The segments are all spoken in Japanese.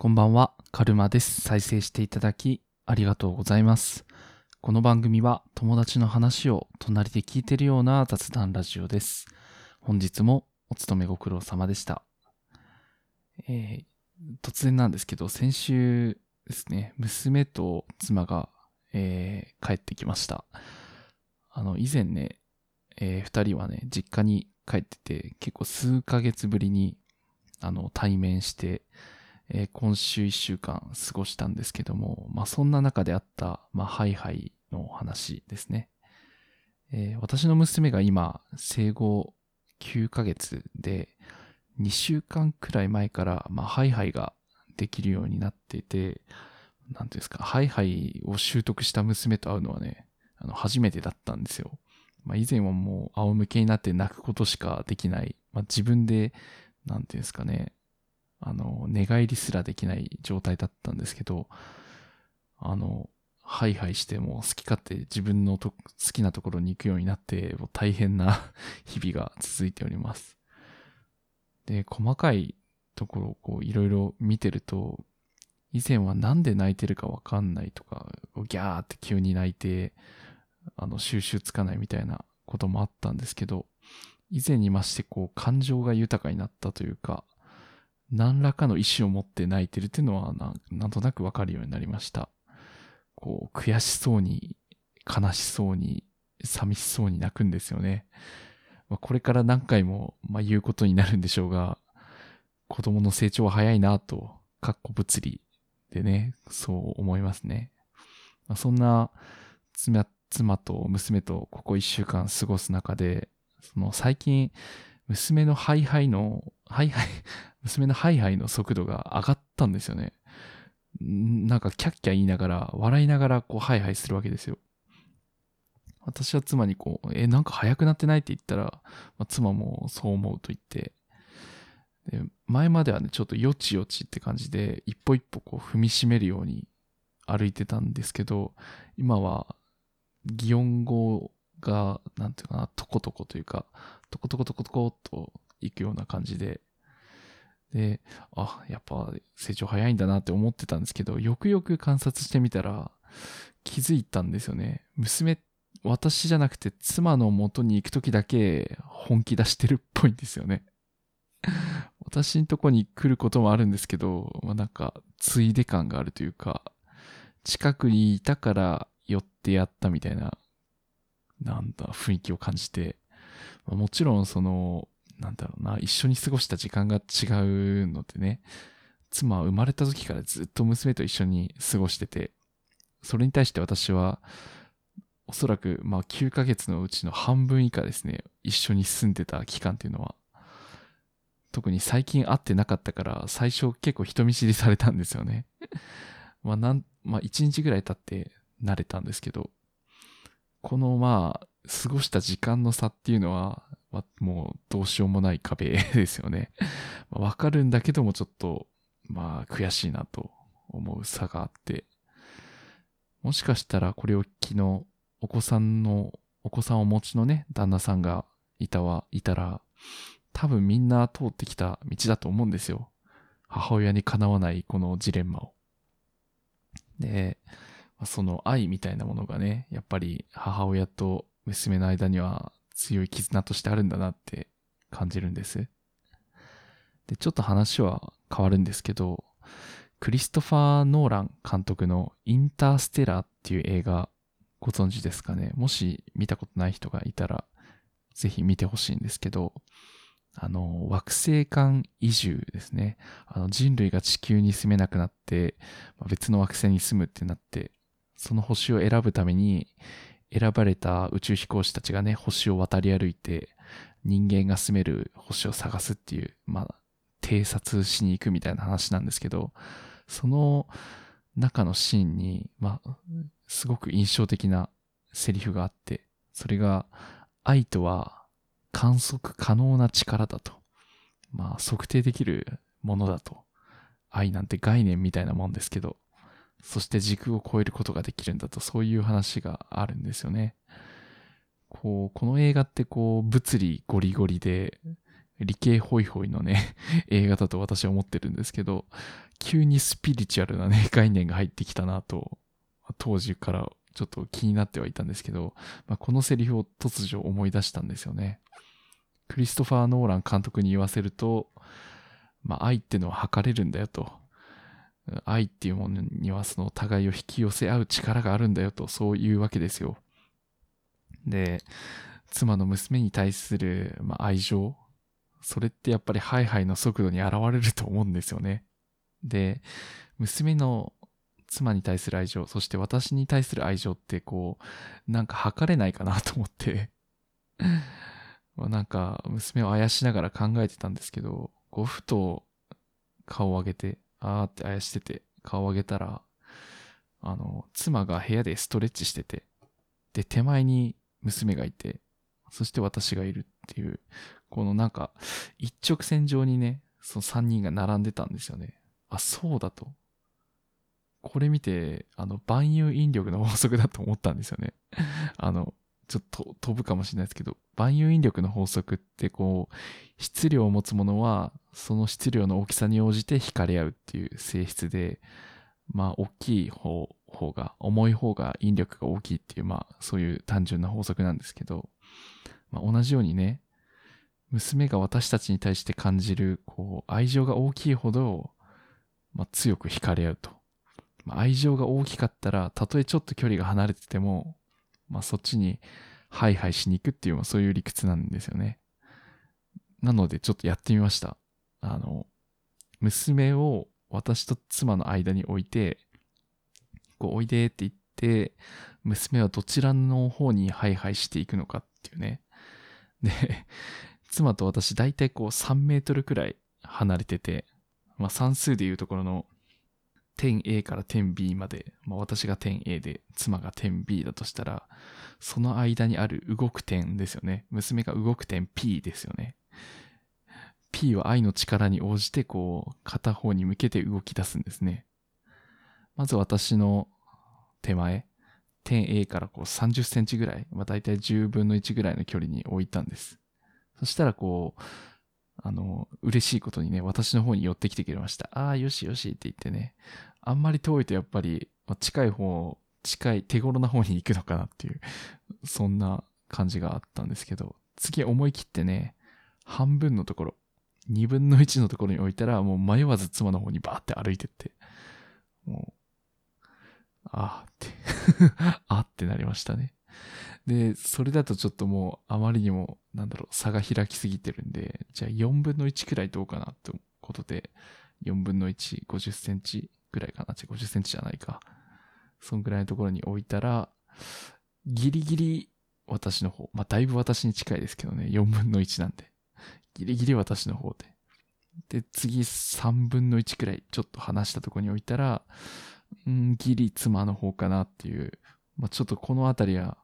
こんばんは、カルマです。再生していただき、ありがとうございます。この番組は、友達の話を隣で聞いてるような雑談ラジオです。本日もお勤めご苦労様でした。えー突然なんですけど、先週ですね、娘と妻が、えー帰ってきました。あの、以前ね、えー二人はね、実家に帰ってて、結構数ヶ月ぶりに、あの、対面して、えー今週一週間過ごしたんですけども、まあそんな中であった、まあハイハイの話ですね。えー私の娘が今、生後9ヶ月で、2週間くらい前から、まあハイハイができるようになっていて、なんていうんですか、ハイハイを習得した娘と会うのはね、あの、初めてだったんですよ。まあ以前はもう仰向けになって泣くことしかできない、まあ自分で、なんていうんですかね、あの、寝返りすらできない状態だったんですけど、あの、ハイハイしても好き勝手自分のと好きなところに行くようになって、もう大変な 日々が続いております。で、細かいところをこういろいろ見てると、以前はなんで泣いてるかわかんないとか、ギャーって急に泣いて、あの、収集つかないみたいなこともあったんですけど、以前に増してこう感情が豊かになったというか、何らかの意思を持って泣いてるっていうのはななんとなくわかるようになりました。こう、悔しそうに、悲しそうに、寂しそうに泣くんですよね。まあ、これから何回も、まあ、言うことになるんでしょうが、子供の成長は早いなと、かっこ物理でね、そう思いますね。まあ、そんな妻、妻と娘とここ一週間過ごす中で、その最近、娘のハイハイの、ハイハイ、娘のハイハイの速度が上がったんですよね。なんかキャッキャ言いながら、笑いながらこうハイハイするわけですよ。私は妻にこう、え、なんか速くなってないって言ったら、まあ、妻もそう思うと言って、で前まではね、ちょっとよちよちって感じで、一歩一歩こう踏みしめるように歩いてたんですけど、今は、擬音語が、なんていうかな、とことこというか、トコトコトコトコっと行くような感じで、で、あ、やっぱ成長早いんだなって思ってたんですけど、よくよく観察してみたら、気づいたんですよね。娘、私じゃなくて妻の元に行くときだけ本気出してるっぽいんですよね。私んとこに来ることもあるんですけど、まあ、なんか、ついで感があるというか、近くにいたから寄ってやったみたいな、なんだ、雰囲気を感じて、まあもちろんその、なんだろうな、一緒に過ごした時間が違うのでね、妻は生まれた時からずっと娘と一緒に過ごしてて、それに対して私は、おそらく、まあ9ヶ月のうちの半分以下ですね、一緒に住んでた期間っていうのは、特に最近会ってなかったから、最初結構人見知りされたんですよね。まあなん、まあ1日ぐらい経って慣れたんですけど、このまあ、過ごした時間の差っていうのは、ま、もうどうしようもない壁ですよね。まあわかるんだけどもちょっと、まあ悔しいなと思う差があって、もしかしたらこれを昨日、お子さんの、お子さんをお持ちのね、旦那さんがいたわ、いたら、多分みんな通ってきた道だと思うんですよ。母親にかなわないこのジレンマを。で、その愛みたいなものがね、やっぱり母親と娘の間には強い絆としてあるんだなって感じるんです。で、ちょっと話は変わるんですけど、クリストファー・ノーラン監督のインターステラーっていう映画ご存知ですかね？もし見たことない人がいたら、ぜひ見てほしいんですけど、あの、惑星間移住ですね。あの、人類が地球に住めなくなって、別の惑星に住むってなって、その星を選ぶために、選ばれた宇宙飛行士たちがね、星を渡り歩いて、人間が住める星を探すっていう、まあ、偵察しに行くみたいな話なんですけど、その中のシーンに、まあ、すごく印象的なセリフがあって、それが、愛とは観測可能な力だと。まあ、測定できるものだと。愛なんて概念みたいなもんですけど、そして時空を超えることができるんだと、そういう話があるんですよね。こう、この映画ってこう、物理ゴリゴリで、理系ホイホイのね、映画だと私は思ってるんですけど、急にスピリチュアルなね、概念が入ってきたなと、当時からちょっと気になってはいたんですけど、まあ、このセリフを突如思い出したんですよね。クリストファー・ノーラン監督に言わせると、まあ、愛ってのは測れるんだよと。愛っていうものにはその互いを引き寄せ合う力があるんだよと、そういうわけですよ。で、妻の娘に対する、まあ、愛情、それってやっぱりハイハイの速度に現れると思うんですよね。で、娘の妻に対する愛情、そして私に対する愛情ってこう、なんか測れないかなと思って なんか娘をあやしながら考えてたんですけど、こうふと顔を上げて、あーってあやしてて、顔を上げたら、あの、妻が部屋でストレッチしてて、で、手前に娘がいて、そして私がいるっていう、このなんか、一直線上にね、その3人が並んでたんですよね。あ、そうだと。これ見て、あの、万有引力の法則だと思ったんですよね。あの、ちょっと飛ぶかもしれないですけど、万有引力の法則ってこう、質量を持つものは、その質量の大きさに応じて惹かれ合うっていう性質で、まあ、大きい方方が、重い方が引力が大きいっていう、まあ、そういう単純な法則なんですけど、まあ、同じようにね、娘が私たちに対して感じる、こう、愛情が大きいほど、まあ、強く惹かれ合うと。まあ、愛情が大きかったら、たとえちょっと距離が離れてても、まあ、そっちにハイハイしに行くっていう、そういう理屈なんですよね。なので、ちょっとやってみました。あの、娘を私と妻の間に置いて、こう、おいでって言って、娘はどちらの方にハイハイしていくのかっていうね。で、妻と私大体こう3メートルくらい離れてて、まあ算数でいうところの点 A から点 B まで、まあ私が点 A で妻が点 B だとしたら、その間にある動く点ですよね。娘が動く点 P ですよね。P は愛の力に応じてこう片方に向けて動き出すんですね。まず私の手前、点 A からこう30センチぐらい、まあ大体10分の1ぐらいの距離に置いたんです。そしたらこう、あの、嬉しいことにね、私の方に寄ってきてくれました。ああ、よしよしって言ってね、あんまり遠いとやっぱり、近い方、近い手頃な方に行くのかなっていう、そんな感じがあったんですけど、次思い切ってね、半分のところ、二分の一のところに置いたら、もう迷わず妻の方にバーって歩いてって、もう、ああって あってなりましたね。で、それだとちょっともうあまりにも、なんだろう、差が開きすぎてるんで、じゃあ4分の1くらいどうかなってことで、4分の1、50センチくらいかな。50センチじゃないか。そんぐらいのところに置いたら、ギリギリ私の方、まあだいぶ私に近いですけどね、4分の1なんで。ギリギリ私の方で。で、次3分の1くらいちょっと離したところに置いたら、んギリ妻の方かなっていう、まあちょっとこのあたりは、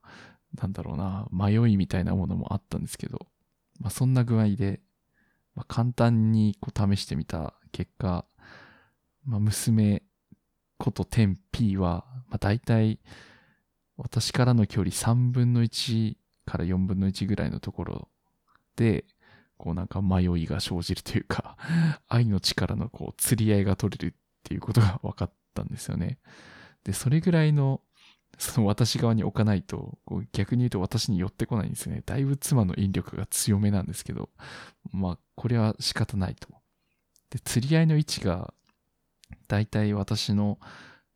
なんだろうな、迷いみたいなものもあったんですけど、まあそんな具合で、まあ簡単にこう試してみた結果、まあ娘こと天 P は、まあ大体私からの距離3分の1から4分の1ぐらいのところで、こうなんか迷いが生じるというか、愛の力のこう釣り合いが取れるっていうことが分かったんですよね。で、それぐらいの、その私側に置かないと、こう逆に言うと私に寄ってこないんですよね。だいぶ妻の引力が強めなんですけど、まあ、これは仕方ないと。で、釣り合いの位置が、だいたい私の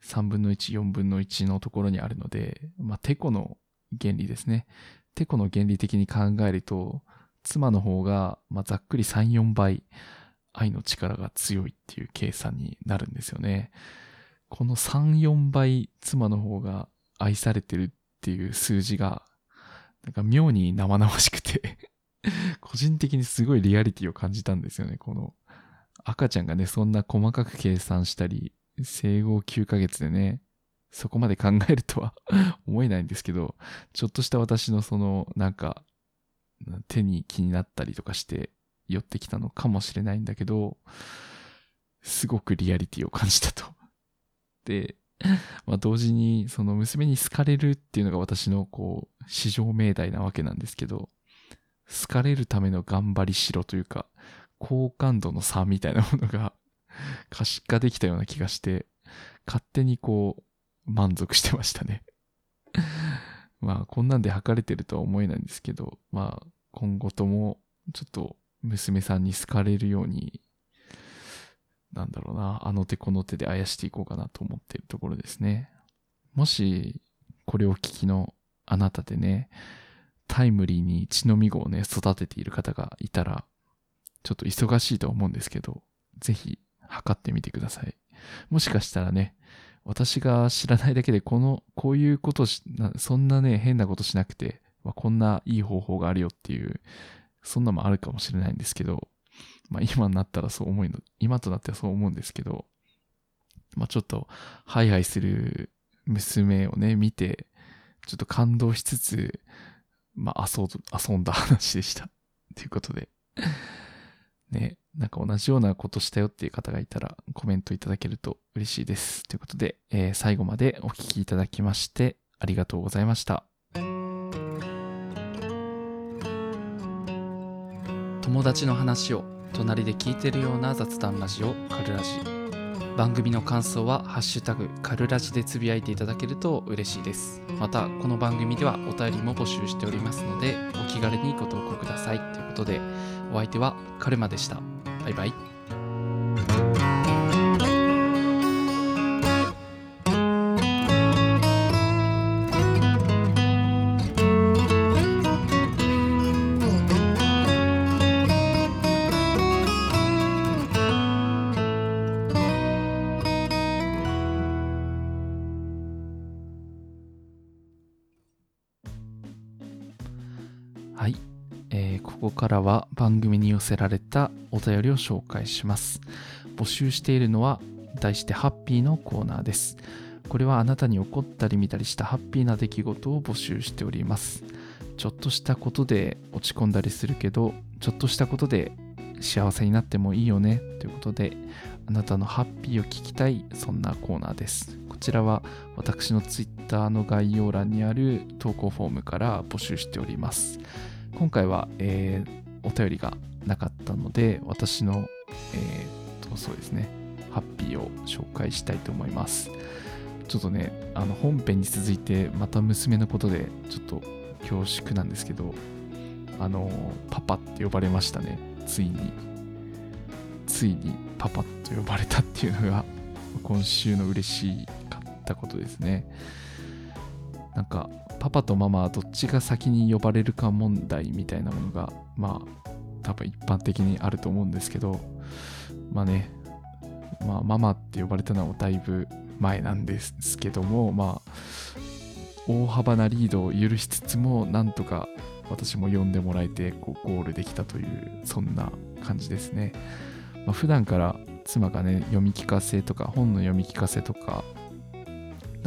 3分の1、4分の1のところにあるので、まあ、テコの原理ですね。テコの原理的に考えると、妻の方が、まあ、ざっくり3、4倍愛の力が強いっていう計算になるんですよね。この3、4倍妻の方が愛されてるっていう数字が、なんか妙に生々しくて 個人的にすごいリアリティを感じたんですよね。この赤ちゃんがね、そんな細かく計算したり、生後9ヶ月でね、そこまで考えるとは 思えないんですけど、ちょっとした私のその、なんか、手に気になったりとかして寄ってきたのかもしれないんだけど、すごくリアリティを感じたと。で、まあ同時にその娘に好かれるっていうのが私のこう、至上命題なわけなんですけど、好かれるための頑張りしろというか、好感度の差みたいなものが 可視化できたような気がして、勝手にこう、満足してましたね。まあ、こんなんで測れてるとは思えないんですけど、まあ、今後とも、ちょっと、娘さんに好かれるように、なんだろうな、あの手この手であやしていこうかなと思っているところですね。もし、これを聞きのあなたでね、タイムリーに血のみ子をね、育てている方がいたら、ちょっと忙しいと思うんですけど、ぜひ測ってみてください。もしかしたらね、私が知らないだけで、この、こういうことし、そんなね、変なことしなくて、まあ、こんないい方法があるよっていう、そんなもあるかもしれないんですけど、まあ今になったらそう思うの、今となってはそう思うんですけど、まあちょっと、ハイハイする娘をね、見て、ちょっと感動しつつ、まあ遊遊んだ話でした。ということで、ね、なんか同じようなことしたよっていう方がいたらコメントいただけると嬉しいです。ということで、えー、最後までお聴きいただきましてありがとうございました。友達の話を隣で聞いてるような雑談ラジオカルラジ。番組の感想は「ハッシュタグカルラジ」でつぶやいていただけると嬉しいです。またこの番組ではお便りも募集しておりますのでお気軽にご投稿ください。ということでお相手はカルマでした。バイバイ。はいここからは番組に寄せられたお便りを紹介します。募集しているのは題してハッピーのコーナーです。これはあなたに起こったり見たりしたハッピーな出来事を募集しております。ちょっとしたことで落ち込んだりするけど、ちょっとしたことで幸せになってもいいよねということで、あなたのハッピーを聞きたい、そんなコーナーです。ちらは私の Twitter の概要欄にある投稿フォームから募集しております。今回は、えー、お便りがなかったので、私の、えー、と、そうですね、ハッピーを紹介したいと思います。ちょっとね、あの本編に続いて、また娘のことで、ちょっと恐縮なんですけど、あの、パパって呼ばれましたね、ついに。ついにパパと呼ばれたっていうのが、今週の嬉しかったことですね。なんか、パパとママはどっちが先に呼ばれるか問題みたいなものが、まあ、多分一般的にあると思うんですけど、まあね、まあ、ママって呼ばれたのはだいぶ前なんですけども、まあ、大幅なリードを許しつつも、なんとか私も呼んでもらえて、こうゴールできたという、そんな感じですね。まあ、普段から妻がね、読み聞かせとか、本の読み聞かせとか、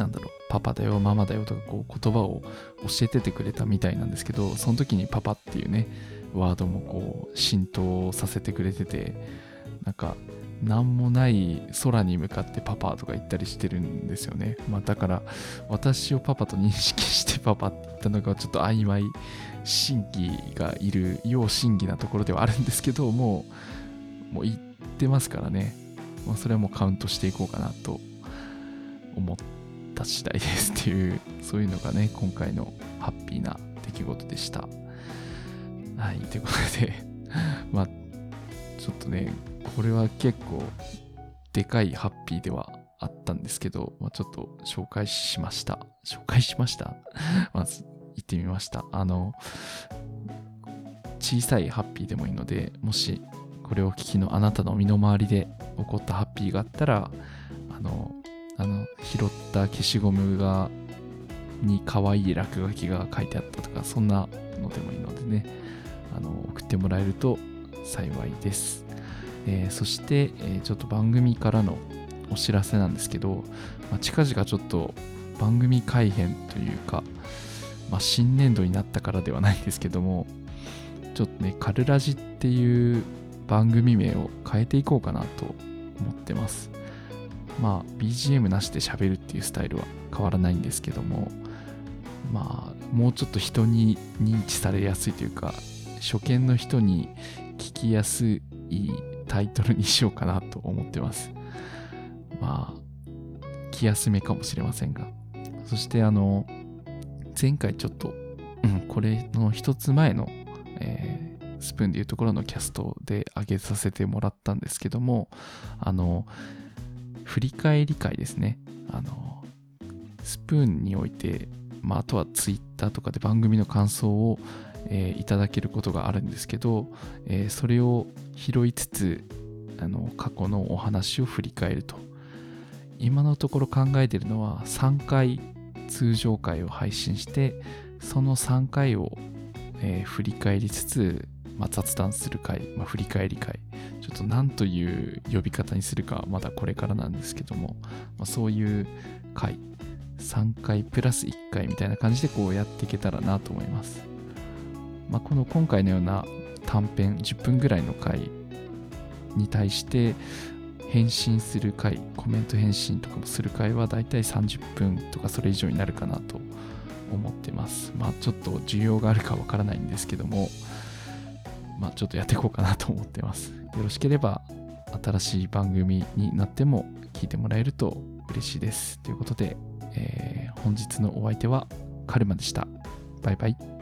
なんだろう、パパだよ、ママだよとかこう言葉を教えててくれたみたいなんですけど、その時にパパっていうね、ワードもこう浸透させてくれてて、なんか、何もない空に向かってパパとか言ったりしてるんですよね。まあだから、私をパパと認識して パパって言ったのがちょっと曖昧、真偽がいる、要真偽なところではあるんですけど、もう、もう言ってますからね。まあそれはもうカウントしていこうかなと思ってた次第ですっていう、そういうのがね、今回のハッピーな出来事でした。はい、ということで まあ、ちょっとね、これは結構でかいハッピーではあったんですけど、まあ、ちょっと紹介しました。紹介しました？まず行ってみました。あの、小さいハッピーでもいいので、もしこれを聞きのあなたの身の回りで起こったハッピーがあったら、あの、あの拾った消しゴムがに可愛い落書きが書いてあったとかそんなのでもいいのでねあの送ってもらえると幸いです、えー、そして、えー、ちょっと番組からのお知らせなんですけど、まあ、近々ちょっと番組改編というか、まあ、新年度になったからではないですけどもちょっとねカルラジっていう番組名を変えていこうかなと思ってます。まあ BGM なしで喋るっていうスタイルは変わらないんですけどもまあもうちょっと人に認知されやすいというか初見の人に聞きやすいタイトルにしようかなと思ってます。まあ、気休めかもしれませんが。そしてあの、前回ちょっと、うん、これの一つ前の、えー、スプーンでいうところのキャストで上げさせてもらったんですけども、あの、振り返り会ですね。あの、スプーンにおいて、まあ、あとはツイッターとかで番組の感想を、えー、いただけることがあるんですけど、えー、それを拾いつつあの過去のお話を振り返ると今のところ考えているのは3回通常回を配信してその3回を、えー、振り返りつつ、まあ、雑談する回、まあ、振り返り回ちょっと何という呼び方にするかまだこれからなんですけども、まあ、そういう回3回プラス1回みたいな感じでこうやっていけたらなと思います。まあ、この今回のような短編10分ぐらいの回に対して返信する回コメント返信とかもする回はだいたい30分とかそれ以上になるかなと思ってますまあちょっと需要があるかわからないんですけどもまあちょっとやっていこうかなと思ってます。よろしければ新しい番組になっても聞いてもらえると嬉しいです。ということで、えー、本日のお相手はカルマでした。バイバイ。